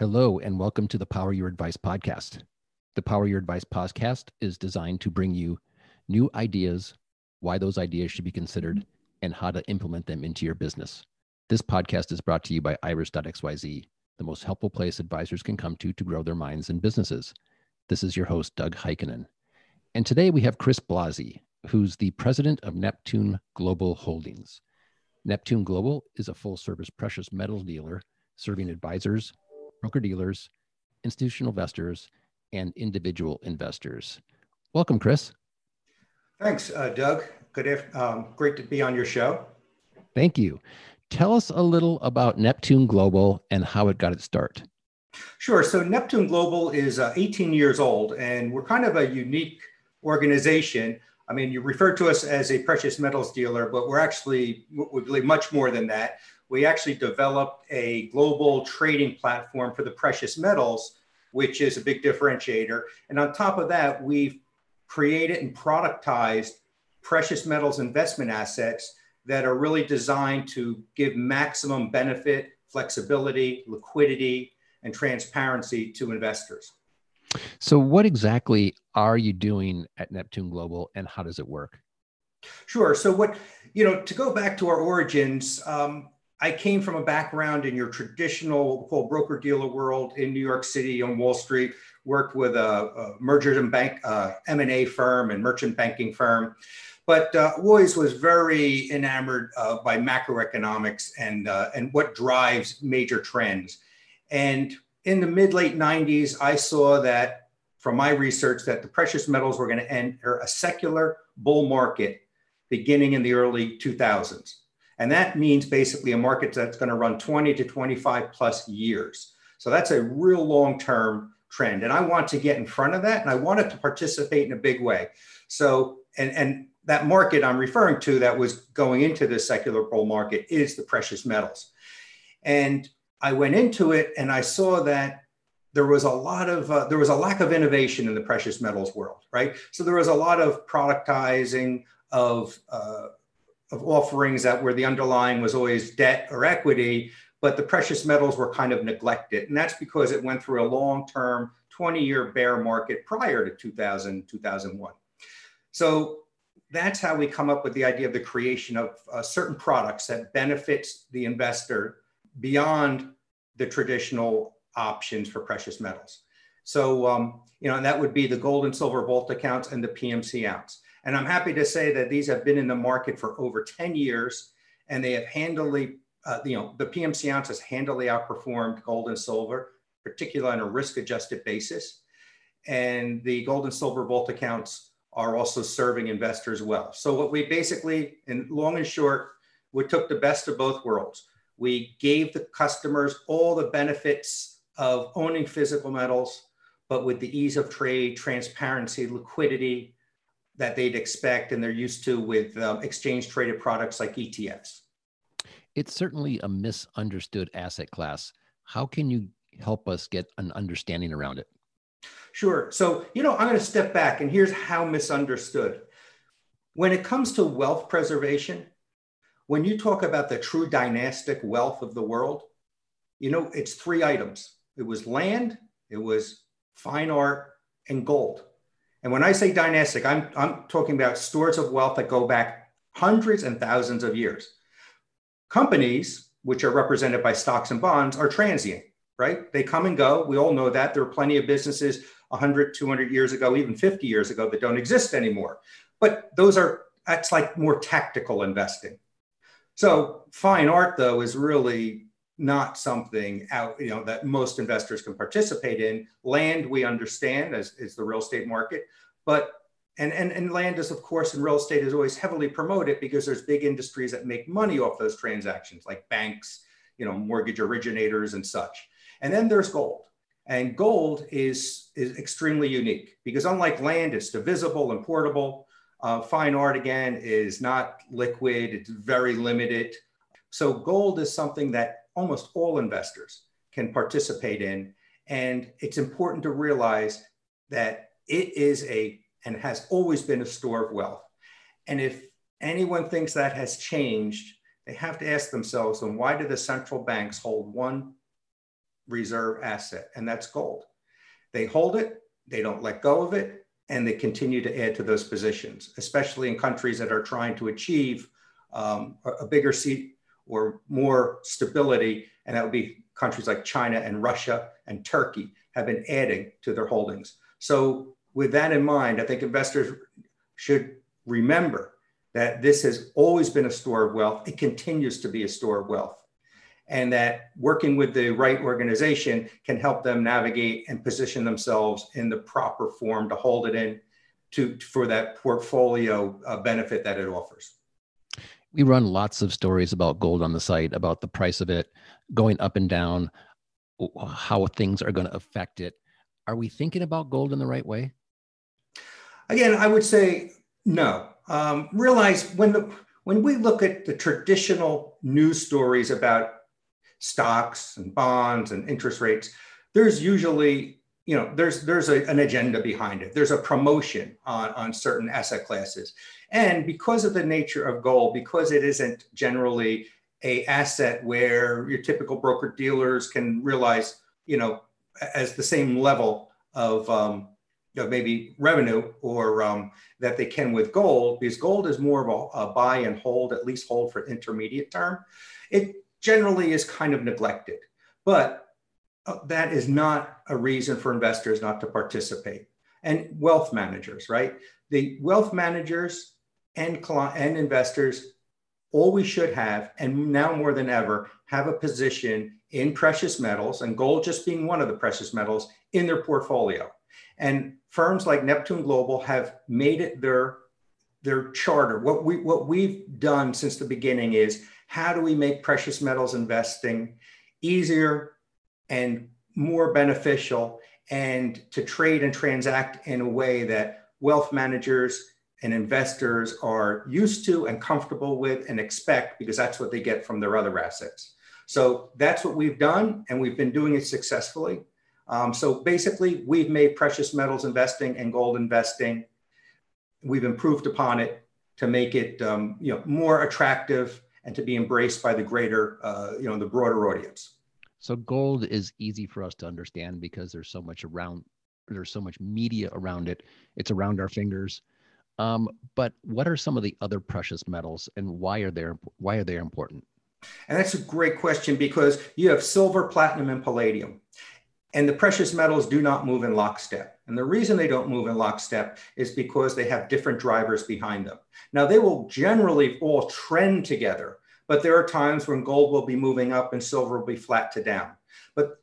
Hello, and welcome to the Power Your Advice podcast. The Power Your Advice podcast is designed to bring you new ideas, why those ideas should be considered, and how to implement them into your business. This podcast is brought to you by iris.xyz, the most helpful place advisors can come to to grow their minds and businesses. This is your host, Doug Heikkinen. And today we have Chris Blasi, who's the president of Neptune Global Holdings. Neptune Global is a full service precious metal dealer serving advisors, broker dealers, institutional investors, and individual investors. Welcome, Chris. Thanks, uh, Doug. Good, um, great to be on your show. Thank you. Tell us a little about Neptune Global and how it got its start. Sure. So Neptune Global is uh, 18 years old, and we're kind of a unique organization. I mean, you refer to us as a precious metals dealer, but we're actually, we believe, much more than that we actually developed a global trading platform for the precious metals, which is a big differentiator. And on top of that, we've created and productized precious metals investment assets that are really designed to give maximum benefit, flexibility, liquidity, and transparency to investors. So, what exactly are you doing at Neptune Global and how does it work? Sure. So, what, you know, to go back to our origins, um, I came from a background in your traditional called broker dealer world in New York City on Wall Street. Worked with a, a mergers and bank uh, M and A firm and merchant banking firm, but uh, always was very enamored uh, by macroeconomics and uh, and what drives major trends. And in the mid late '90s, I saw that from my research that the precious metals were going to enter a secular bull market beginning in the early 2000s. And that means basically a market that's going to run 20 to 25 plus years. So that's a real long term trend. And I want to get in front of that and I wanted to participate in a big way. So, and, and that market I'm referring to that was going into the secular bull market is the precious metals. And I went into it and I saw that there was a lot of uh, there was a lack of innovation in the precious metals world, right? So there was a lot of productizing of uh, of offerings that where the underlying was always debt or equity, but the precious metals were kind of neglected. And that's because it went through a long term 20 year bear market prior to 2000, 2001. So that's how we come up with the idea of the creation of uh, certain products that benefits the investor beyond the traditional options for precious metals. So, um, you know, and that would be the gold and silver vault accounts and the PMC ounce. And I'm happy to say that these have been in the market for over 10 years and they have handily, uh, you know, the PMC ounce has handily outperformed gold and silver, particularly on a risk adjusted basis. And the gold and silver vault accounts are also serving investors well. So what we basically, in long and short, we took the best of both worlds. We gave the customers all the benefits of owning physical metals, but with the ease of trade, transparency, liquidity, that they'd expect and they're used to with um, exchange traded products like ETFs. It's certainly a misunderstood asset class. How can you help us get an understanding around it? Sure. So, you know, I'm going to step back and here's how misunderstood. When it comes to wealth preservation, when you talk about the true dynastic wealth of the world, you know, it's three items it was land, it was fine art, and gold. And when I say dynastic, I'm, I'm talking about stores of wealth that go back hundreds and thousands of years. Companies, which are represented by stocks and bonds, are transient, right? They come and go. We all know that. There are plenty of businesses 100, 200 years ago, even 50 years ago, that don't exist anymore. But those are, that's like more tactical investing. So fine art, though, is really not something out, you know, that most investors can participate in. Land, we understand as is the real estate market, but and, and, and land is, of course, in real estate is always heavily promoted because there's big industries that make money off those transactions, like banks, you know, mortgage originators and such. And then there's gold. And gold is, is extremely unique because unlike land, it's divisible and portable. Uh, fine art, again, is not liquid, it's very limited. So gold is something that almost all investors can participate in. And it's important to realize that it is a and has always been a store of wealth. And if anyone thinks that has changed, they have to ask themselves, then why do the central banks hold one reserve asset, and that's gold. They hold it, they don't let go of it, and they continue to add to those positions, especially in countries that are trying to achieve um, a bigger seat or more stability. And that would be countries like China and Russia and Turkey have been adding to their holdings. So, with that in mind, I think investors should remember that this has always been a store of wealth. It continues to be a store of wealth. And that working with the right organization can help them navigate and position themselves in the proper form to hold it in to, for that portfolio uh, benefit that it offers. We run lots of stories about gold on the site, about the price of it going up and down, how things are going to affect it. Are we thinking about gold in the right way? Again, I would say no. Um, realize when the when we look at the traditional news stories about stocks and bonds and interest rates, there's usually you know there's there's a, an agenda behind it. There's a promotion on on certain asset classes, and because of the nature of gold, because it isn't generally a asset where your typical broker dealers can realize you know as the same level of um, you know, maybe revenue or um, that they can with gold because gold is more of a, a, buy and hold, at least hold for intermediate term. It generally is kind of neglected, but Uh, that is not a reason for investors not to participate. And wealth managers, right? The wealth managers and client and investors always should have, and now more than ever, have a position in precious metals, and gold just being one of the precious metals in their portfolio. And firms like Neptune Global have made it their, their charter. What, we, what we've done since the beginning is how do we make precious metals investing easier and more beneficial and to trade and transact in a way that wealth managers and investors are used to and comfortable with and expect because that's what they get from their other assets. So that's what we've done, and we've been doing it successfully. Um, so basically, we've made precious metals investing and gold investing. We've improved upon it to make it um, you know more attractive and to be embraced by the greater uh, you know the broader audience. So gold is easy for us to understand because there's so much around there's so much media around it. It's around our fingers. Um, but what are some of the other precious metals and why are they why are they important? And that's a great question because you have silver, platinum, and palladium. And the precious metals do not move in lockstep. And the reason they don't move in lockstep is because they have different drivers behind them. Now, they will generally all trend together, but there are times when gold will be moving up and silver will be flat to down. But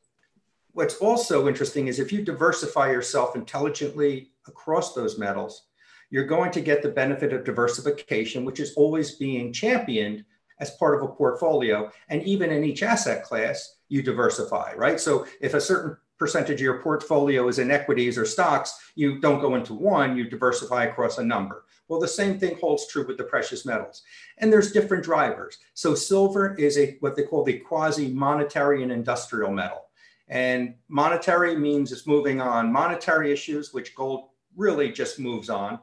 what's also interesting is if you diversify yourself intelligently across those metals, you're going to get the benefit of diversification, which is always being championed as part of a portfolio. And even in each asset class, you diversify, right? So if a certain percentage of your portfolio is in equities or stocks, you don't go into one, you diversify across a number. Well, the same thing holds true with the precious metals. And there's different drivers. So silver is a what they call the quasi-monetary and industrial metal. And monetary means it's moving on monetary issues, which gold really just moves on.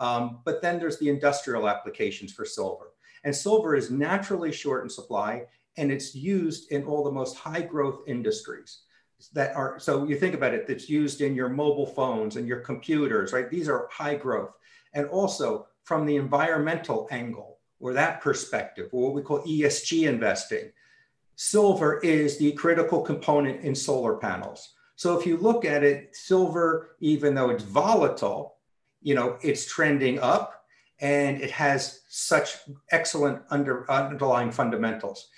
Um, but then there's the industrial applications for silver. And silver is naturally short in supply and it's used in all the most high growth industries that are so you think about it that's used in your mobile phones and your computers right these are high growth and also from the environmental angle or that perspective or what we call esg investing. Silver is the critical component in solar panels. So if you look at it silver even though it's volatile you know it's trending up and it has such excellent under, underlying fundamentals.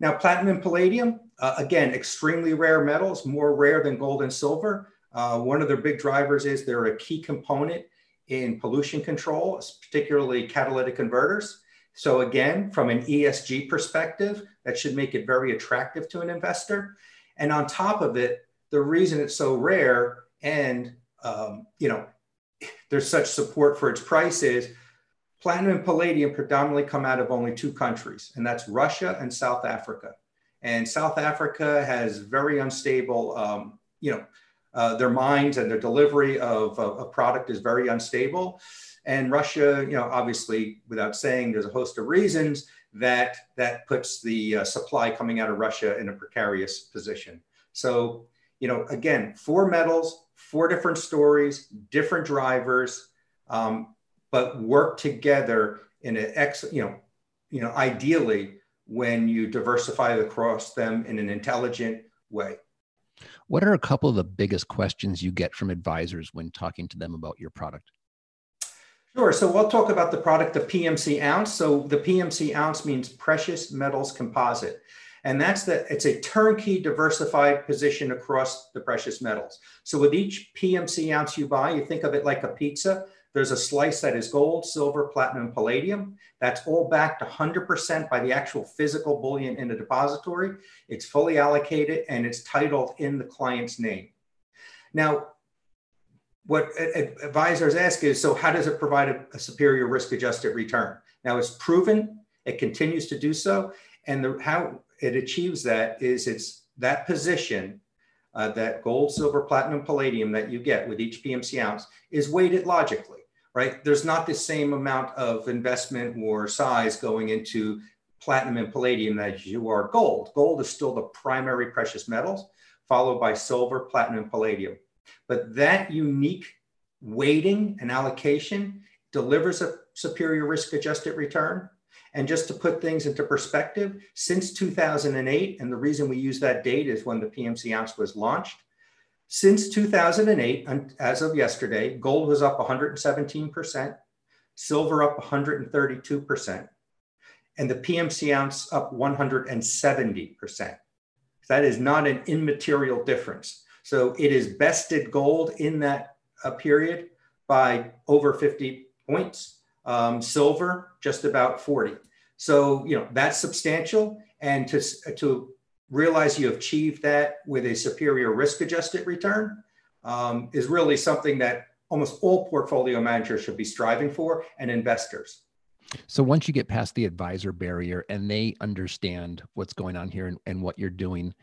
Now, platinum and palladium, uh, again, extremely rare metals, more rare than gold and silver. Uh, one of their big drivers is they're a key component in pollution control, particularly catalytic converters. So again, from an ESG perspective, that should make it very attractive to an investor. And on top of it, the reason it's so rare and um, you know there's such support for its price is Platinum and palladium predominantly come out of only two countries, and that's Russia and South Africa. And South Africa has very unstable, um, you know, uh, their mines and their delivery of a product is very unstable. And Russia, you know, obviously, without saying, there's a host of reasons that that puts the uh, supply coming out of Russia in a precarious position. So, you know, again, four metals, four different stories, different drivers, um, but work together in an ex, you know, you know, ideally when you diversify across them in an intelligent way. What are a couple of the biggest questions you get from advisors when talking to them about your product? Sure. So we'll talk about the product, the PMC ounce. So the PMC ounce means precious metals composite. And that's that it's a turnkey diversified position across the precious metals. So with each PMC ounce you buy, you think of it like a pizza. There's a slice that is gold, silver, platinum, palladium. That's all backed 100% by the actual physical bullion in the depository. It's fully allocated and it's titled in the client's name. Now, what advisors ask is, so how does it provide a, a superior risk adjusted return? Now it's proven, it continues to do so. And the, how it achieves that is it's that position, uh, that gold, silver, platinum, palladium that you get with each PMC ounce is weighted logically, right? There's not the same amount of investment or size going into platinum and palladium as you are gold. Gold is still the primary precious metals, followed by silver, platinum, and palladium. But that unique weighting and allocation delivers a superior risk adjusted return. And just to put things into perspective, since 2008, and the reason we use that date is when the PMC ounce was launched. Since 2008, as of yesterday, gold was up 117%, silver up 132%, and the PMC ounce up 170%. That is not an immaterial difference. So it is bested gold in that uh, period by over 50 points. Um, silver, just about 40. So, you know, that's substantial. And to, to realize you achieved that with a superior risk adjusted return um, is really something that almost all portfolio managers should be striving for and investors. So once you get past the advisor barrier and they understand what's going on here and, and what you're doing,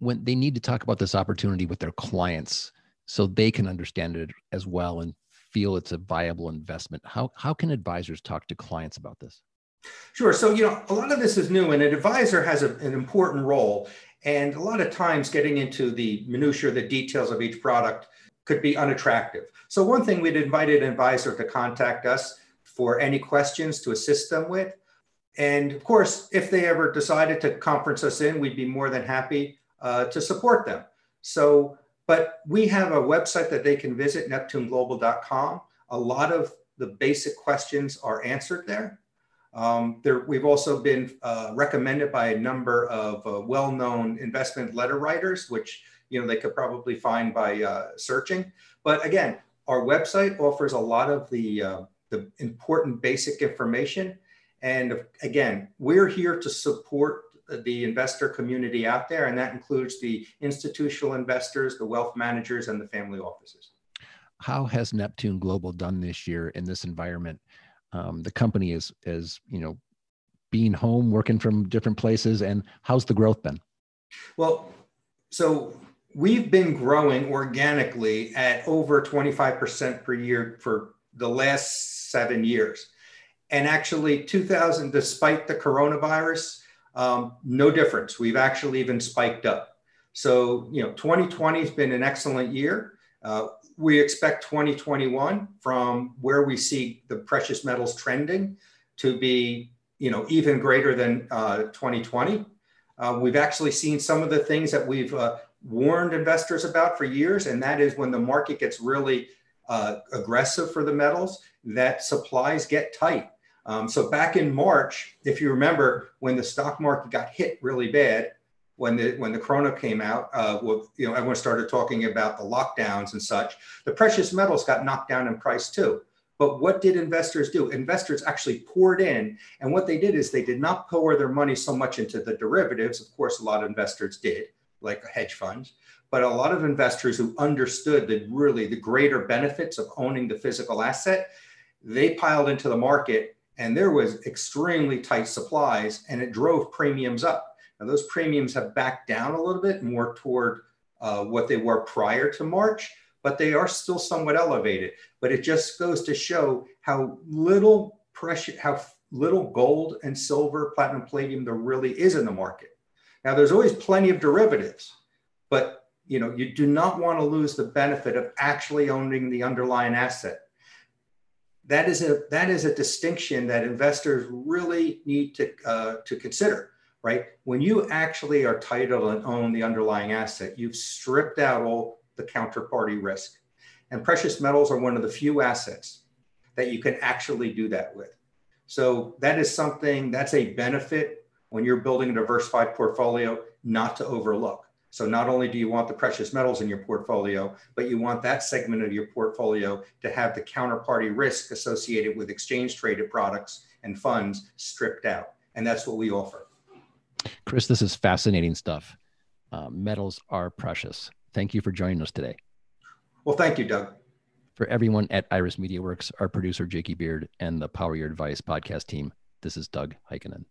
when they need to talk about this opportunity with their clients so they can understand it as well and feel it's a viable investment how, how can advisors talk to clients about this sure so you know a lot of this is new and an advisor has a, an important role and a lot of times getting into the minutia the details of each product could be unattractive so one thing we'd invite an advisor to contact us for any questions to assist them with and of course if they ever decided to conference us in we'd be more than happy uh, to support them. So, but we have a website that they can visit, neptuneglobal.com. A lot of the basic questions are answered there. Um, there we've also been uh, recommended by a number of uh, well-known investment letter writers, which you know they could probably find by uh, searching. But again, our website offers a lot of the uh, the important basic information. And again, we're here to support the investor community out there, and that includes the institutional investors, the wealth managers, and the family offices. How has Neptune Global done this year in this environment? Um, the company is, is you know, being home, working from different places, and how's the growth been? Well, so we've been growing organically at over 25% per year for the last seven years. And actually, 2000, despite the coronavirus, um, no difference. We've actually even spiked up. So, you know, 2020 has been an excellent year. Uh, we expect 2021 from where we see the precious metals trending to be, you know, even greater than uh, 2020. Uh, we've actually seen some of the things that we've uh, warned investors about for years, and that is when the market gets really uh, aggressive for the metals, that supplies get tight. Um, so back in March, if you remember, when the stock market got hit really bad, when the when the Corona came out, uh, you know, everyone started talking about the lockdowns and such. The precious metals got knocked down in price too. But what did investors do? Investors actually poured in, and what they did is they did not pour their money so much into the derivatives. Of course, a lot of investors did, like hedge funds. But a lot of investors who understood the really the greater benefits of owning the physical asset, they piled into the market and there was extremely tight supplies and it drove premiums up. Now those premiums have backed down a little bit more toward uh, what they were prior to March, but they are still somewhat elevated. But it just goes to show how little pressure, how little gold and silver, platinum, palladium there really is in the market. Now there's always plenty of derivatives, but you know, you do not want to lose the benefit of actually owning the underlying asset. That is a that is a distinction that investors really need to uh, to consider, right? When you actually are titled and own the underlying asset, you've stripped out all the counterparty risk, and precious metals are one of the few assets that you can actually do that with. So that is something that's a benefit when you're building a diversified portfolio not to overlook. So not only do you want the precious metals in your portfolio, but you want that segment of your portfolio to have the counterparty risk associated with exchange traded products and funds stripped out. And that's what we offer. Chris, this is fascinating stuff. Uh, metals are precious. Thank you for joining us today. Well, thank you, Doug. For everyone at Iris Media Works, our producer, Jakey Beard, and the Power Your Advice podcast team, this is Doug Heikkinen.